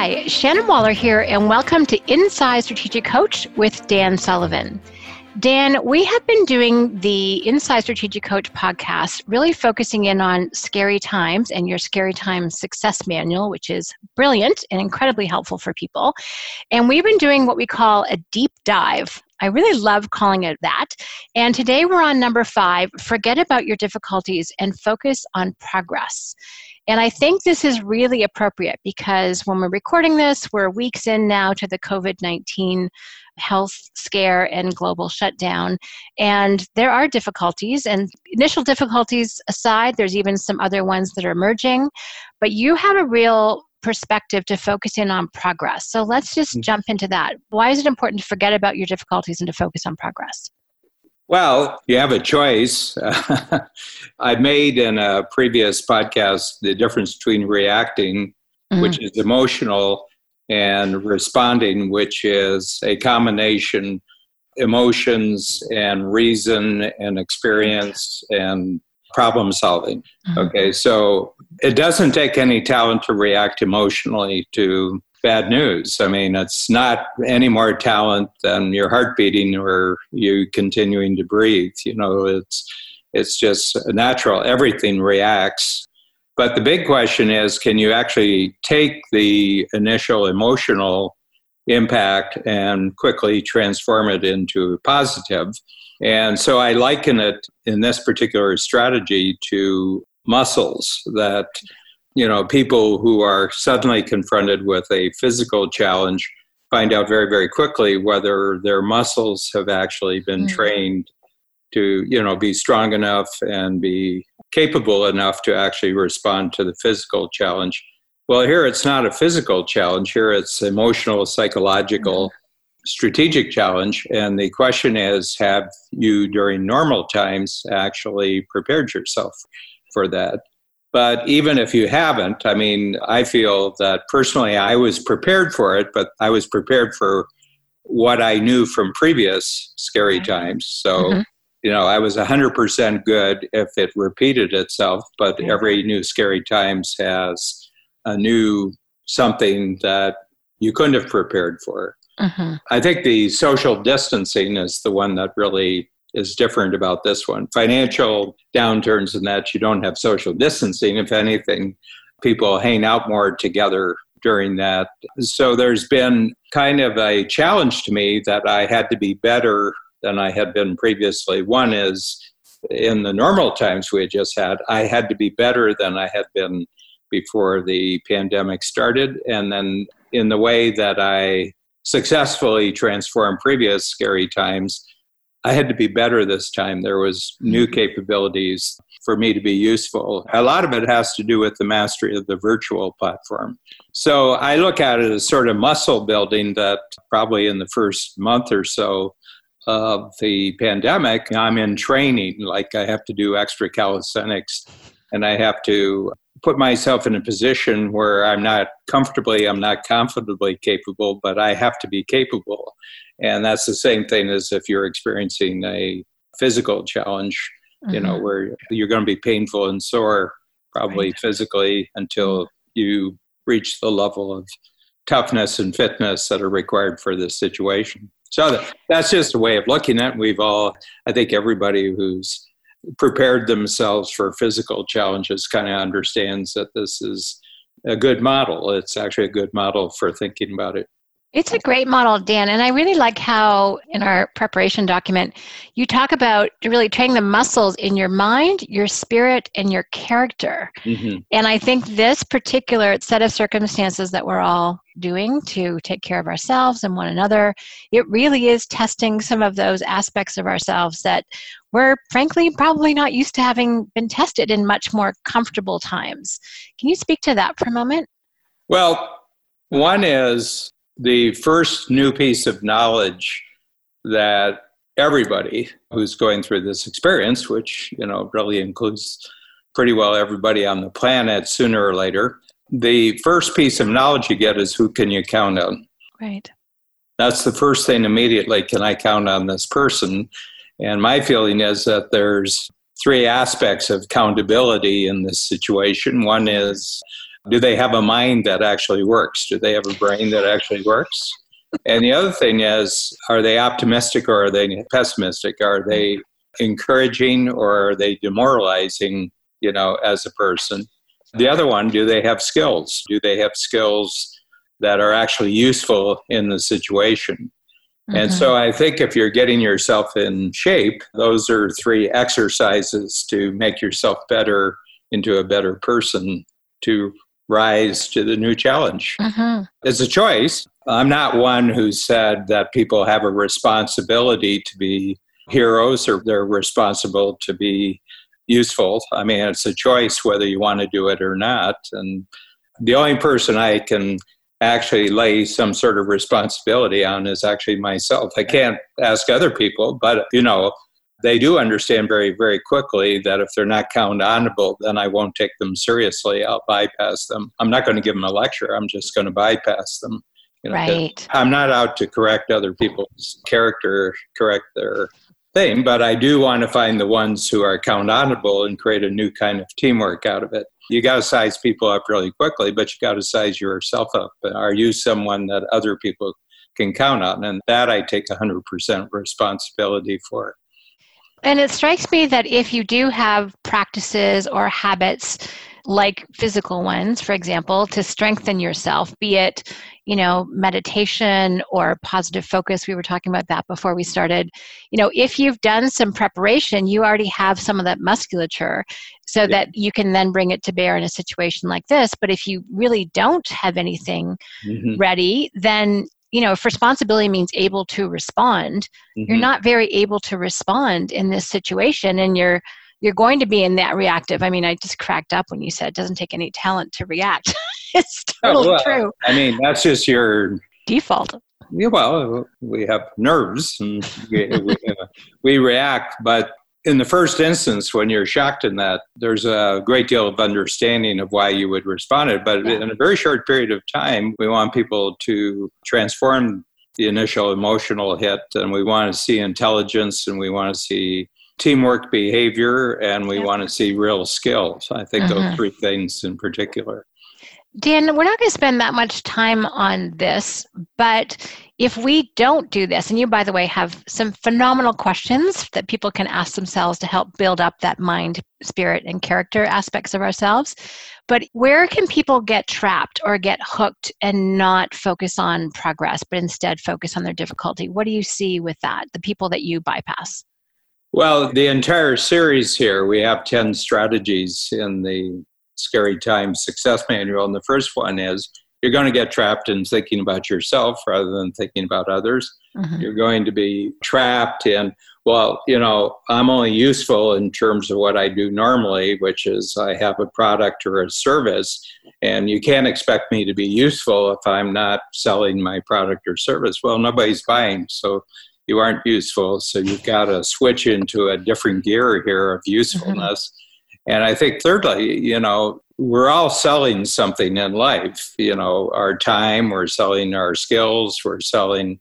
Hi, Shannon Waller here, and welcome to Inside Strategic Coach with Dan Sullivan. Dan, we have been doing the Inside Strategic Coach podcast, really focusing in on scary times and your scary times success manual, which is brilliant and incredibly helpful for people. And we've been doing what we call a deep dive. I really love calling it that. And today we're on number five forget about your difficulties and focus on progress. And I think this is really appropriate because when we're recording this, we're weeks in now to the COVID 19 health scare and global shutdown. And there are difficulties, and initial difficulties aside, there's even some other ones that are emerging. But you have a real perspective to focus in on progress. So let's just mm. jump into that. Why is it important to forget about your difficulties and to focus on progress? Well, you have a choice. I made in a previous podcast the difference between reacting, mm-hmm. which is emotional, and responding, which is a combination emotions and reason and experience and problem solving. Mm-hmm. Okay, so it doesn't take any talent to react emotionally to bad news. I mean, it's not any more talent than your heart beating or you continuing to breathe. You know, it's it's just natural. Everything reacts. But the big question is, can you actually take the initial emotional impact and quickly transform it into positive? And so I liken it in this particular strategy to muscles that you know, people who are suddenly confronted with a physical challenge find out very, very quickly whether their muscles have actually been mm-hmm. trained to, you know, be strong enough and be capable enough to actually respond to the physical challenge. Well, here it's not a physical challenge. Here it's emotional, psychological, mm-hmm. strategic challenge. And the question is, have you during normal times actually prepared yourself for that? But even if you haven't, I mean, I feel that personally I was prepared for it, but I was prepared for what I knew from previous scary times. So, mm-hmm. you know, I was 100% good if it repeated itself, but every new scary times has a new something that you couldn't have prepared for. Mm-hmm. I think the social distancing is the one that really is different about this one. Financial downturns and that you don't have social distancing. If anything, people hang out more together during that. So there's been kind of a challenge to me that I had to be better than I had been previously. One is in the normal times we had just had, I had to be better than I had been before the pandemic started. And then in the way that I successfully transformed previous scary times, I had to be better this time. There was new mm-hmm. capabilities for me to be useful. A lot of it has to do with the mastery of the virtual platform. So I look at it as sort of muscle building that probably in the first month or so of the pandemic, I'm in training. Like I have to do extra calisthenics and I have to put myself in a position where I'm not comfortably, I'm not confidently capable, but I have to be capable. And that's the same thing as if you're experiencing a physical challenge, mm-hmm. you know, mm-hmm. where you're going to be painful and sore, probably right. physically, until you reach the level of toughness and fitness that are required for this situation. So that's just a way of looking at it. We've all, I think everybody who's prepared themselves for physical challenges kind of understands that this is a good model. It's actually a good model for thinking about it. It's a great model, Dan. And I really like how in our preparation document, you talk about really training the muscles in your mind, your spirit, and your character. Mm-hmm. And I think this particular set of circumstances that we're all doing to take care of ourselves and one another, it really is testing some of those aspects of ourselves that we're frankly probably not used to having been tested in much more comfortable times. Can you speak to that for a moment? Well, one is the first new piece of knowledge that everybody who's going through this experience, which you know really includes pretty well everybody on the planet sooner or later, the first piece of knowledge you get is who can you count on? Right. That's the first thing immediately. Can I count on this person? And my feeling is that there's three aspects of countability in this situation. One is Do they have a mind that actually works? Do they have a brain that actually works? And the other thing is, are they optimistic or are they pessimistic? Are they encouraging or are they demoralizing, you know, as a person? The other one, do they have skills? Do they have skills that are actually useful in the situation? Mm-hmm. And so I think if you're getting yourself in shape, those are three exercises to make yourself better into a better person to rise to the new challenge. Mm-hmm. It's a choice. I'm not one who said that people have a responsibility to be heroes or they're responsible to be useful. I mean, it's a choice whether you want to do it or not. And the only person I can actually lay some sort of responsibility on is actually myself. I can't ask other people, but you know, they do understand very, very quickly that if they're not countable, then I won't take them seriously. I'll bypass them. I'm not going to give them a lecture. I'm just going to bypass them. You know, right. I'm not out to correct other people's character, correct their thing, but I do want to find the ones who are countable and create a new kind of teamwork out of it. You got to size people up really quickly, but you got to size yourself up. Are you someone that other people can count on? And that I take 100% responsibility for. And it strikes me that if you do have practices or habits like physical ones, for example, to strengthen yourself, be it, you know, meditation or positive focus. We were talking about that before we started. You know, if you've done some preparation, you already have some of that musculature so yeah. that you can then bring it to bear in a situation like this. But if you really don't have anything mm-hmm. ready, then you know if responsibility means able to respond mm-hmm. you're not very able to respond in this situation and you're you're going to be in that reactive i mean i just cracked up when you said it doesn't take any talent to react it's totally oh, well, true i mean that's just your default yeah, well we have nerves and we, we, uh, we react but in the first instance, when you're shocked in that, there's a great deal of understanding of why you would respond it. But yeah. in a very short period of time, we want people to transform the initial emotional hit, and we want to see intelligence, and we want to see teamwork behavior, and we yeah. want to see real skills. I think those mm-hmm. three things in particular. Dan, we're not going to spend that much time on this, but if we don't do this, and you, by the way, have some phenomenal questions that people can ask themselves to help build up that mind, spirit, and character aspects of ourselves. But where can people get trapped or get hooked and not focus on progress, but instead focus on their difficulty? What do you see with that, the people that you bypass? Well, the entire series here, we have 10 strategies in the Scary Times Success Manual. And the first one is you're going to get trapped in thinking about yourself rather than thinking about others. Mm-hmm. You're going to be trapped in, well, you know, I'm only useful in terms of what I do normally, which is I have a product or a service, and you can't expect me to be useful if I'm not selling my product or service. Well, nobody's buying, so you aren't useful. So you've got to switch into a different gear here of usefulness. Mm-hmm. And I think, thirdly, you know, we're all selling something in life you know our time we're selling our skills we're selling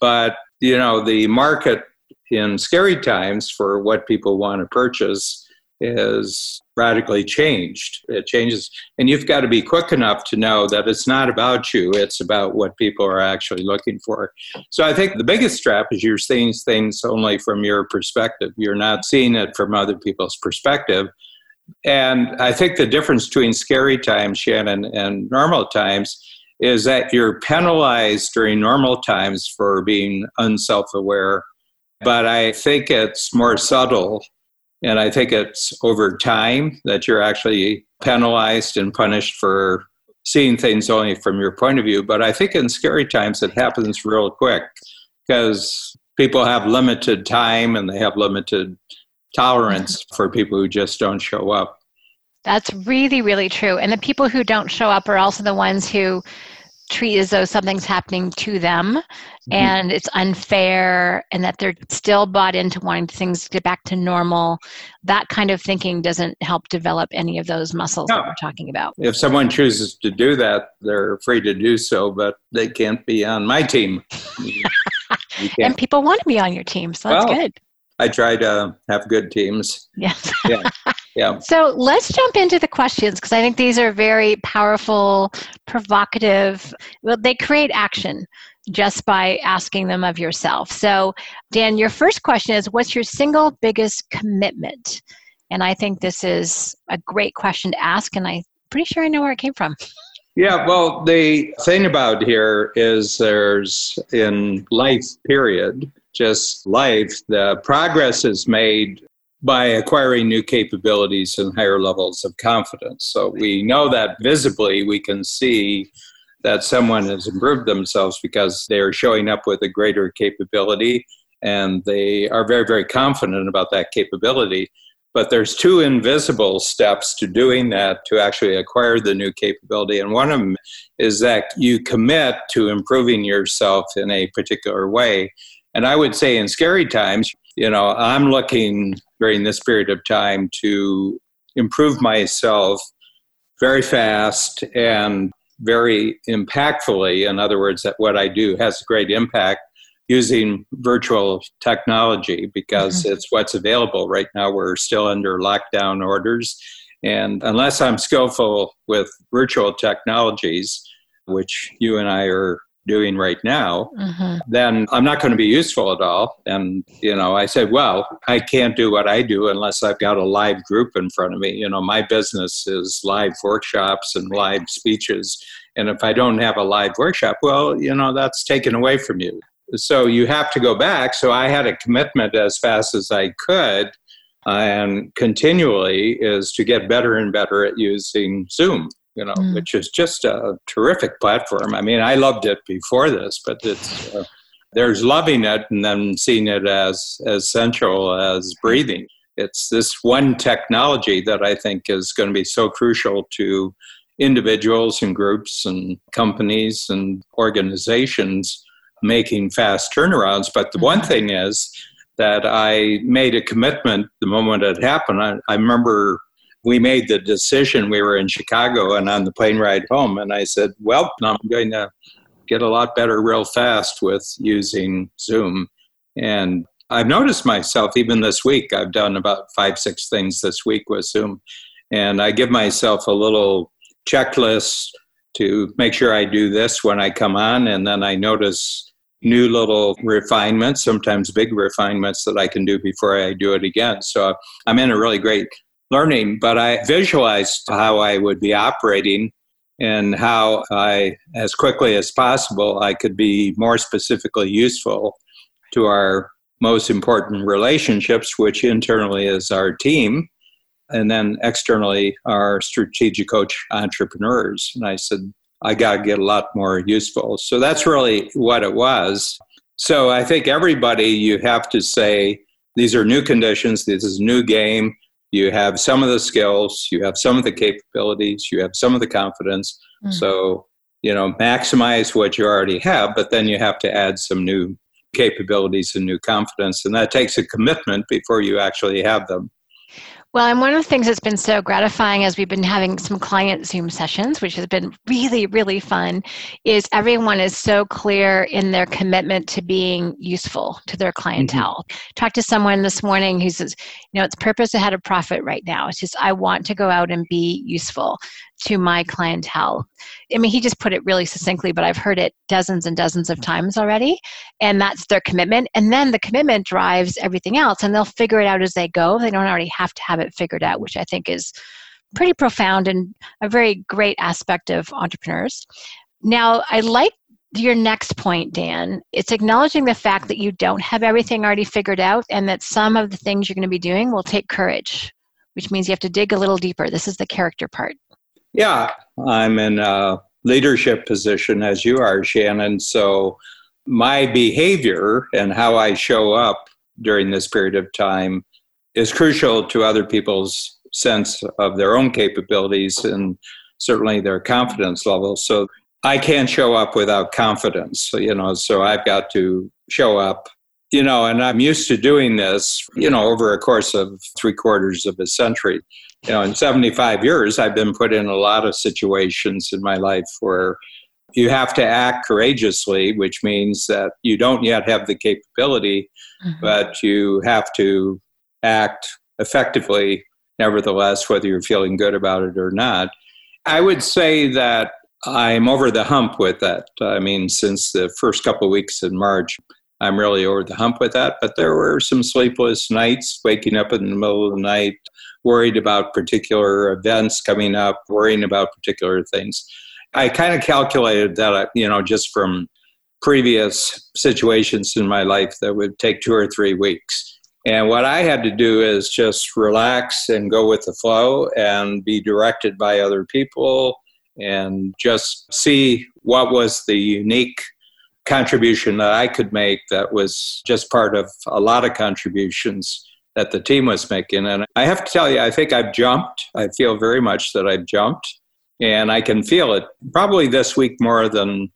but you know the market in scary times for what people want to purchase is radically changed it changes and you've got to be quick enough to know that it's not about you it's about what people are actually looking for so i think the biggest trap is you're seeing things only from your perspective you're not seeing it from other people's perspective and I think the difference between scary times, Shannon, and normal times is that you're penalized during normal times for being unself aware. But I think it's more subtle. And I think it's over time that you're actually penalized and punished for seeing things only from your point of view. But I think in scary times it happens real quick because people have limited time and they have limited tolerance for people who just don't show up. That's really, really true. And the people who don't show up are also the ones who treat as though something's happening to them mm-hmm. and it's unfair and that they're still bought into wanting things to get back to normal. That kind of thinking doesn't help develop any of those muscles no. that we're talking about. If someone chooses to do that, they're free to do so, but they can't be on my team. and people want to be on your team, so that's well, good. I try to have good teams. Yes. Yeah. Yeah. So let's jump into the questions because I think these are very powerful, provocative. Well, they create action just by asking them of yourself. So, Dan, your first question is What's your single biggest commitment? And I think this is a great question to ask, and I'm pretty sure I know where it came from. Yeah, well, the thing about here is there's in life, period, just life, the progress is made by acquiring new capabilities and higher levels of confidence. So we know that visibly we can see that someone has improved themselves because they are showing up with a greater capability and they are very, very confident about that capability. But there's two invisible steps to doing that to actually acquire the new capability. And one of them is that you commit to improving yourself in a particular way. And I would say in scary times, you know, I'm looking during this period of time to improve myself very fast and very impactfully. In other words, that what I do has a great impact using virtual technology because mm-hmm. it's what's available right now. We're still under lockdown orders. And unless I'm skillful with virtual technologies, which you and I are doing right now, mm-hmm. then I'm not going to be useful at all. And, you know, I said, well, I can't do what I do unless I've got a live group in front of me. You know, my business is live workshops and live speeches. And if I don't have a live workshop, well, you know, that's taken away from you. So you have to go back. So I had a commitment as fast as I could and continually is to get better and better at using Zoom you know, mm. which is just a terrific platform. I mean, I loved it before this, but it's uh, there's loving it and then seeing it as as essential as breathing. It's this one technology that I think is going to be so crucial to individuals and groups and companies and organizations making fast turnarounds. But the one mm-hmm. thing is that I made a commitment the moment it happened. I, I remember we made the decision. We were in Chicago and on the plane ride home, and I said, Well, I'm going to get a lot better real fast with using Zoom. And I've noticed myself, even this week, I've done about five, six things this week with Zoom. And I give myself a little checklist to make sure I do this when I come on. And then I notice new little refinements, sometimes big refinements that I can do before I do it again. So I'm in a really great learning, but I visualized how I would be operating and how I, as quickly as possible, I could be more specifically useful to our most important relationships, which internally is our team, and then externally our strategic coach entrepreneurs. And I said, I got to get a lot more useful. So that's really what it was. So I think everybody, you have to say, these are new conditions, this is a new game you have some of the skills, you have some of the capabilities, you have some of the confidence. Mm. So, you know, maximize what you already have, but then you have to add some new capabilities and new confidence. And that takes a commitment before you actually have them. Well, and one of the things that's been so gratifying as we've been having some client Zoom sessions, which has been really, really fun, is everyone is so clear in their commitment to being useful to their clientele. Mm-hmm. Talked to someone this morning who says, you know, it's purpose ahead of profit right now. It's just, I want to go out and be useful to my clientele. I mean, he just put it really succinctly, but I've heard it dozens and dozens of times already. And that's their commitment. And then the commitment drives everything else, and they'll figure it out as they go. They don't already have to have it figured out, which I think is pretty profound and a very great aspect of entrepreneurs. Now, I like your next point, Dan. It's acknowledging the fact that you don't have everything already figured out and that some of the things you're going to be doing will take courage, which means you have to dig a little deeper. This is the character part. Yeah, I'm in a leadership position as you are, Shannon. So my behavior and how I show up during this period of time is crucial to other people's sense of their own capabilities and certainly their confidence level. So I can't show up without confidence, you know, so I've got to show up, you know, and I'm used to doing this, you know, over a course of three quarters of a century you know, in 75 years, I've been put in a lot of situations in my life where you have to act courageously, which means that you don't yet have the capability, mm-hmm. but you have to act effectively, nevertheless, whether you're feeling good about it or not. I would say that I'm over the hump with that. I mean, since the first couple of weeks in March, I'm really over the hump with that. But there were some sleepless nights, waking up in the middle of the night, worried about particular events coming up, worrying about particular things. I kind of calculated that, uh, you know, just from previous situations in my life that would take two or three weeks. And what I had to do is just relax and go with the flow and be directed by other people and just see what was the unique contribution that I could make that was just part of a lot of contributions that the team was making. And I have to tell you, I think I've jumped. I feel very much that I've jumped. And I can feel it probably this week more than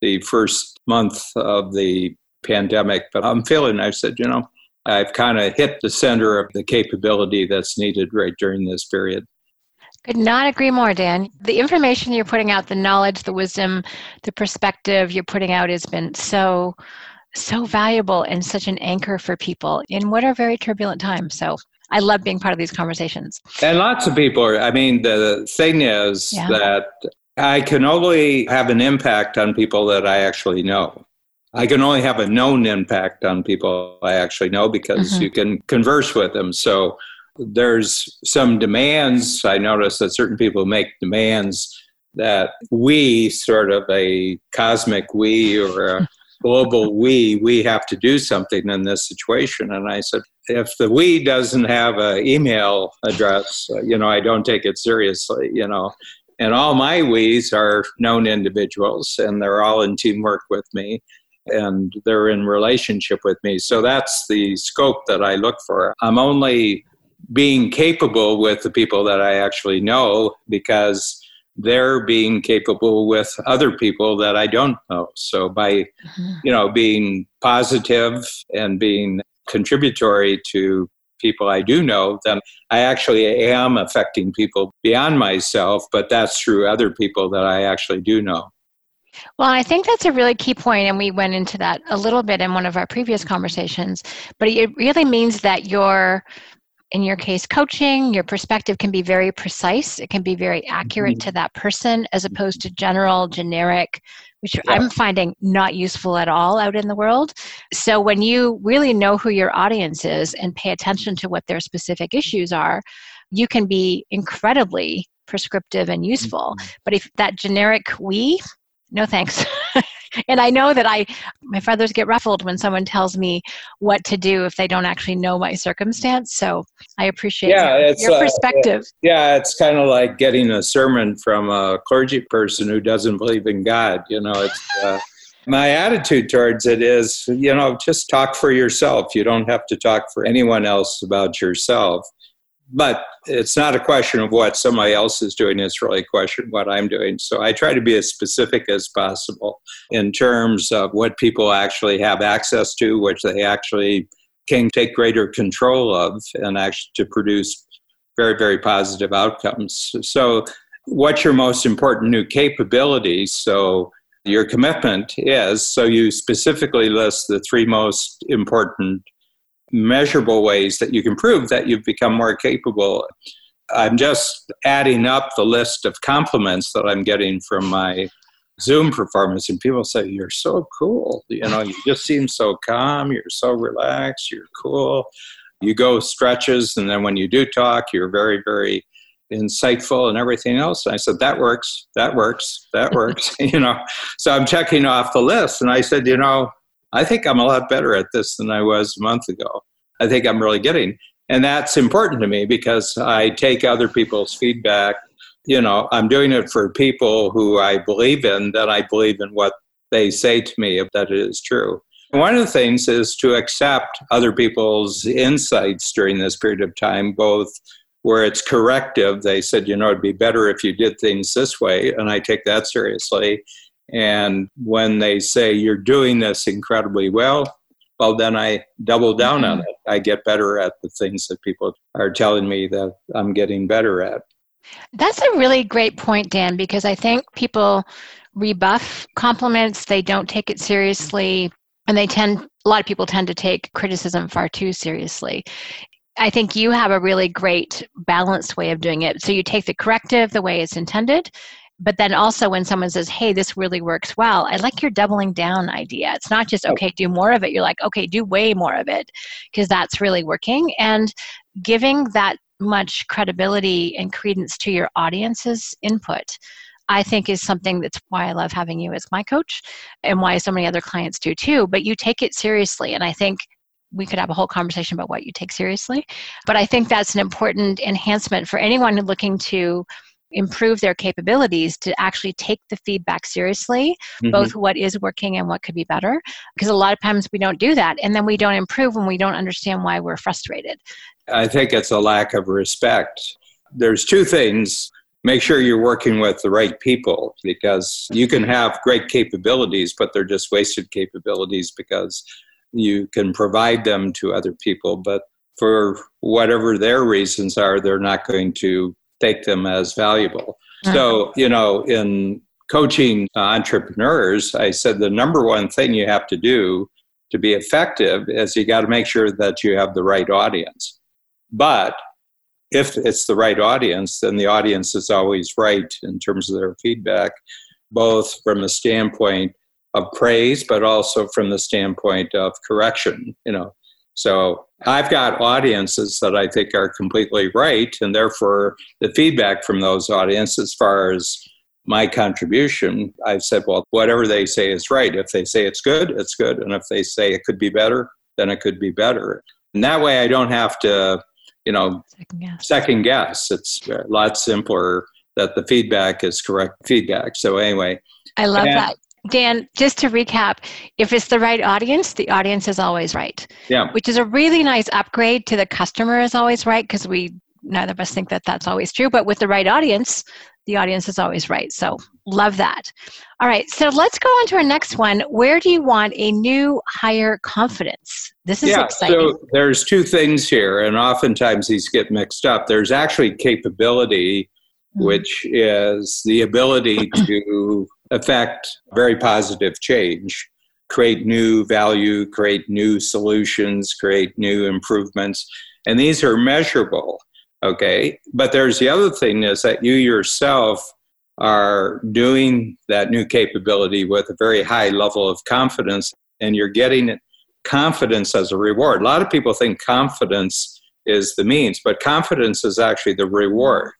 the first month of the pandemic. But I'm feeling, I said, you know, I've kind of hit the center of the capability that's needed right during this period. Could not agree more, Dan. The information you're putting out, the knowledge, the wisdom, the perspective you're putting out has been so, so valuable and such an anchor for people in what are very turbulent times. So I love being part of these conversations. And lots of people, are, I mean, the thing is yeah. that I can only have an impact on people that I actually know. I can only have a known impact on people I actually know because mm-hmm. you can converse with them. So there's some demands. I notice that certain people make demands that we, sort of a cosmic we or a global we, we have to do something in this situation. And I said, if the we doesn't have an email address, uh, you know, I don't take it seriously, you know. And all my we's are known individuals, and they're all in teamwork with me and they're in relationship with me. So that's the scope that I look for. I'm only being capable with the people that I actually know because they're being capable with other people that I don't know. So by mm-hmm. you know being positive and being contributory to people I do know, then I actually am affecting people beyond myself, but that's through other people that I actually do know. Well, I think that's a really key point, and we went into that a little bit in one of our previous conversations. But it really means that your, in your case, coaching, your perspective can be very precise. It can be very accurate mm-hmm. to that person, as opposed to general, generic, which yeah. I'm finding not useful at all out in the world. So when you really know who your audience is and pay attention to what their specific issues are, you can be incredibly prescriptive and useful. Mm-hmm. But if that generic we no thanks. and I know that I my feathers get ruffled when someone tells me what to do if they don't actually know my circumstance. So I appreciate yeah, your, your uh, perspective. yeah, it's kind of like getting a sermon from a clergy person who doesn't believe in God. You know, it's. Uh, my attitude towards it is, you know, just talk for yourself. You don't have to talk for anyone else about yourself but it's not a question of what somebody else is doing it's really a question of what i'm doing. So i try to be as specific as possible in terms of what people actually have access to which they actually can take greater control of and actually to produce very very positive outcomes. So what's your most important new capability so your commitment is so you specifically list the three most important measurable ways that you can prove that you've become more capable. I'm just adding up the list of compliments that I'm getting from my Zoom performance, and people say, You're so cool. You know, you just seem so calm, you're so relaxed, you're cool. You go stretches, and then when you do talk, you're very, very insightful and everything else. And I said, That works, that works, that works. you know, so I'm checking off the list. And I said, You know, I think I'm a lot better at this than I was a month ago. I think I'm really getting. And that's important to me because I take other people's feedback. You know, I'm doing it for people who I believe in, that I believe in what they say to me that is true. one of the things is to accept other people's insights during this period of time, both where it's corrective. They said, you know, it'd be better if you did things this way, and I take that seriously. And when they say you're doing this incredibly well, well, then I double down mm-hmm. on it. I get better at the things that people are telling me that I'm getting better at. That's a really great point, Dan, because I think people rebuff compliments, they don't take it seriously, and they tend, a lot of people tend to take criticism far too seriously. I think you have a really great balanced way of doing it. So you take the corrective the way it's intended, but then also when someone says, hey, this really works well, I like your doubling down idea. It's not just, oh. okay, do more of it. You're like, okay, do way more of it because that's really working. And giving that much credibility and credence to your audience's input. I think is something that's why I love having you as my coach and why so many other clients do too. But you take it seriously. And I think we could have a whole conversation about what you take seriously. But I think that's an important enhancement for anyone looking to improve their capabilities to actually take the feedback seriously, mm-hmm. both what is working and what could be better. Because a lot of times we don't do that, and then we don't improve when we don't understand why we're frustrated. I think it's a lack of respect. There's two things. Make sure you're working with the right people because you can have great capabilities, but they're just wasted capabilities because you can provide them to other people, but for whatever their reasons are, they're not going to take them as valuable. Mm-hmm. So, you know, in coaching entrepreneurs, I said the number one thing you have to do to be effective is you got to make sure that you have the right audience. But if it's the right audience, then the audience is always right in terms of their feedback, both from the standpoint of praise, but also from the standpoint of correction. You know, so I've got audiences that I think are completely right, and therefore the feedback from those audiences, as far as my contribution, I've said, well, whatever they say is right. If they say it's good, it's good, and if they say it could be better, then it could be better. And that way, I don't have to, you know, second guess. Second guess. It's a lot simpler that the feedback is correct feedback. So anyway, I love and, that. Dan, just to recap, if it's the right audience, the audience is always right. Yeah. Which is a really nice upgrade to the customer is always right because we neither of us think that that's always true. But with the right audience, the audience is always right. So love that. All right, so let's go on to our next one. Where do you want a new higher confidence? This is yeah, exciting. So there's two things here, and oftentimes these get mixed up. There's actually capability, mm-hmm. which is the ability to affect very positive change, create new value, create new solutions, create new improvements. And these are measurable, okay? But there's the other thing is that you yourself are doing that new capability with a very high level of confidence and you're getting confidence as a reward. A lot of people think confidence is the means, but confidence is actually the reward.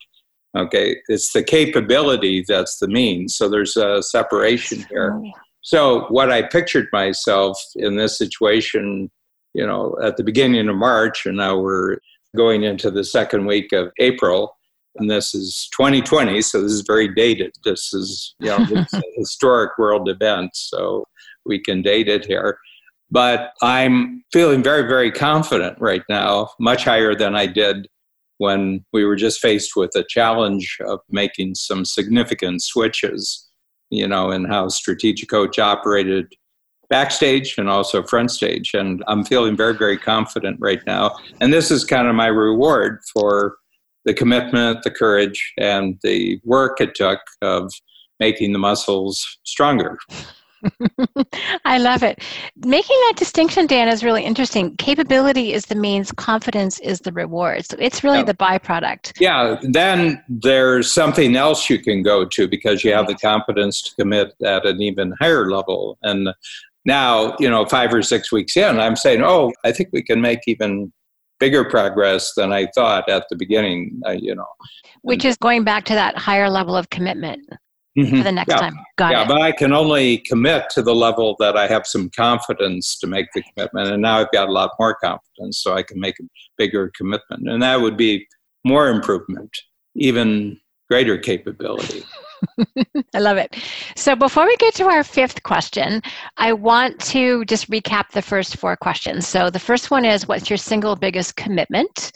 Okay, it's the capability that's the means. So there's a separation here. So what I pictured myself in this situation, you know, at the beginning of March, and now we're going into the second week of April, and this is 2020, so this is very dated. This is you know this a historic world event, so we can date it here. But I'm feeling very, very confident right now, much higher than I did when we were just faced with a challenge of making some significant switches, you know, in how Strategic Coach operated backstage and also front stage. And I'm feeling very, very confident right now. And this is kind of my reward for the commitment, the courage, and the work it took of making the muscles stronger. I love it. Making that distinction, Dan, is really interesting. Capability is the means, confidence is the reward. So it's really yeah. the byproduct. Yeah, then there's something else you can go to because you have the confidence to commit at an even higher level. And now, you know, five or six weeks in, I'm saying, oh, I think we can make even bigger progress than I thought at the beginning, uh, you know. Which is going back to that higher level of commitment mm-hmm. for the next yeah. time. Got yeah, it. but I can only commit to the level that I have some confidence to make the commitment. And now I've got a lot more confidence, so I can make a bigger commitment. And that would be more improvement, even greater capability. I love it. So before we get to our fifth question, I want to just recap the first four questions. So the first one is what's your single biggest commitment?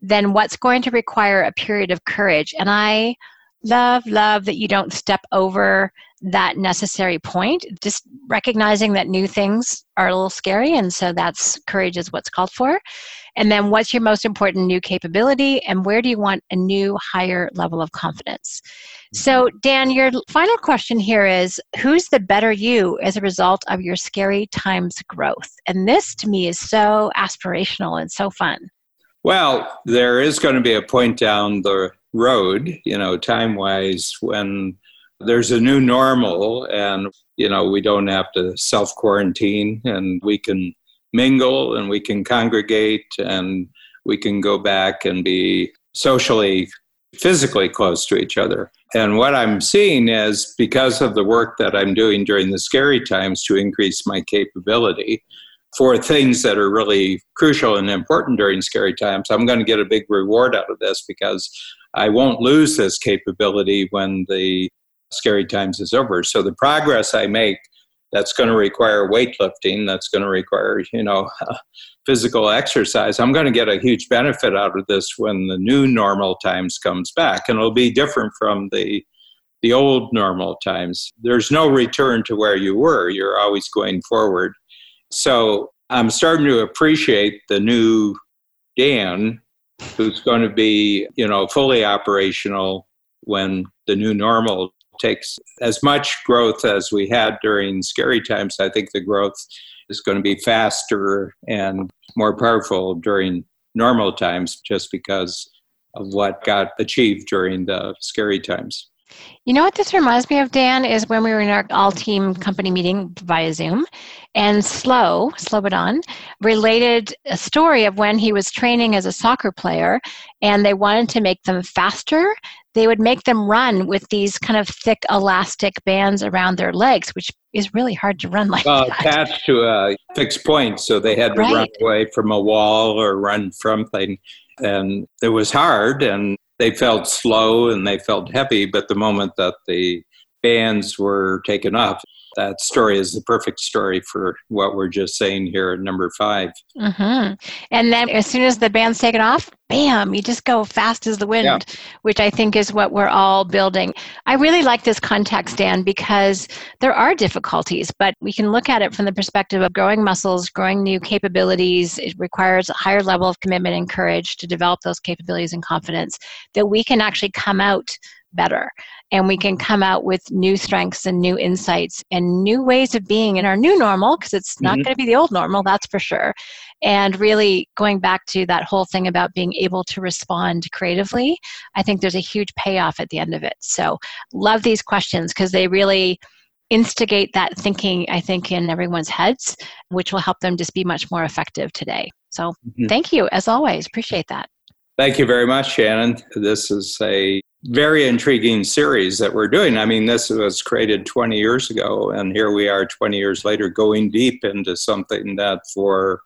Then what's going to require a period of courage? And I love, love that you don't step over that necessary point. Just recognizing that new things are a little scary, and so that's courage is what's called for. And then, what's your most important new capability, and where do you want a new higher level of confidence? So, mm-hmm. Dan, your final question here is Who's the better you as a result of your scary times growth? And this to me is so aspirational and so fun. Well, there is going to be a point down the road, you know, time wise, when there's a new normal and, you know, we don't have to self quarantine and we can mingle and we can congregate and we can go back and be socially, physically close to each other. And what I'm seeing is because of the work that I'm doing during the scary times to increase my capability for things that are really crucial and important during scary times, I'm going to get a big reward out of this because I won't lose this capability when the scary times is over. So the progress I make that's going to require weightlifting, that's going to require, you know, physical exercise. I'm going to get a huge benefit out of this when the new normal times comes back and it'll be different from the the old normal times. There's no return to where you were. You're always going forward. So I'm starting to appreciate the new Dan who's going to be, you know, fully operational when the new normal takes as much growth as we had during scary times. I think the growth is going to be faster and more powerful during normal times just because of what got achieved during the scary times. You know what this reminds me of, Dan, is when we were in our all team company meeting via Zoom, and Slow, Slobodan, related a story of when he was training as a soccer player and they wanted to make them faster. They would make them run with these kind of thick elastic bands around their legs, which is really hard to run like that. Attached to a fixed point, so they had to right. run away from a wall or run from things. And it was hard, and they felt slow and they felt heavy, but the moment that the bands were taken off, that story is the perfect story for what we're just saying here at number 5 mm-hmm. And then as soon as the band's taken off, bam, you just go fast as the wind, yeah. which I think is what we're all building. I really like this context, Dan, because there are difficulties, but we can look at it from the perspective of growing muscles, growing new capabilities. It requires a higher level of commitment and courage to develop those capabilities and confidence that we can actually come out better and we can come out with new strengths and new insights and new ways of being in our new normal because it's not mm-hmm. going to be the old normal that's for sure and really going back to that whole thing about being able to respond creatively i think there's a huge payoff at the end of it so love these questions because they really instigate that thinking i think in everyone's heads which will help them just be much more effective today so mm-hmm. thank you as always appreciate that Thank you very much, Shannon. This is a very intriguing series that we're doing. I mean, this was created 20 years ago, and here we are 20 years later going deep into something that for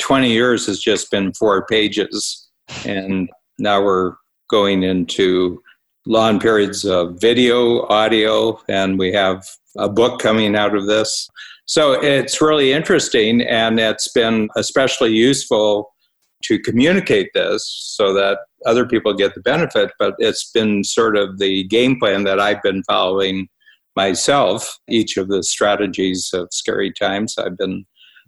20 years has just been four pages. And now we're going into long periods of video, audio, and we have a book coming out of this. So it's really interesting, and it's been especially useful to communicate this so that other people get the benefit, but it's been sort of the game plan that I've been following myself. Each of the strategies of scary times, I've been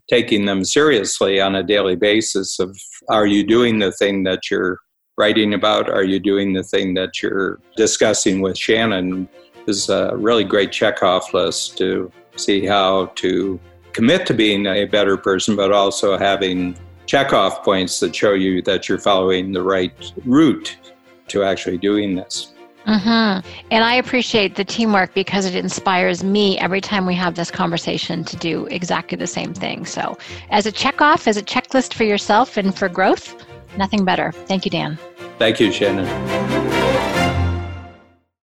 taking them seriously on a daily basis of are you doing the thing that you're writing about? Are you doing the thing that you're discussing with Shannon? Is a really great checkoff list to see how to commit to being a better person, but also having checkoff points that show you that you're following the right route to actually doing this. Mm-hmm. And I appreciate the teamwork because it inspires me every time we have this conversation to do exactly the same thing. So, as a checkoff, as a checklist for yourself and for growth, nothing better. Thank you, Dan. Thank you, Shannon.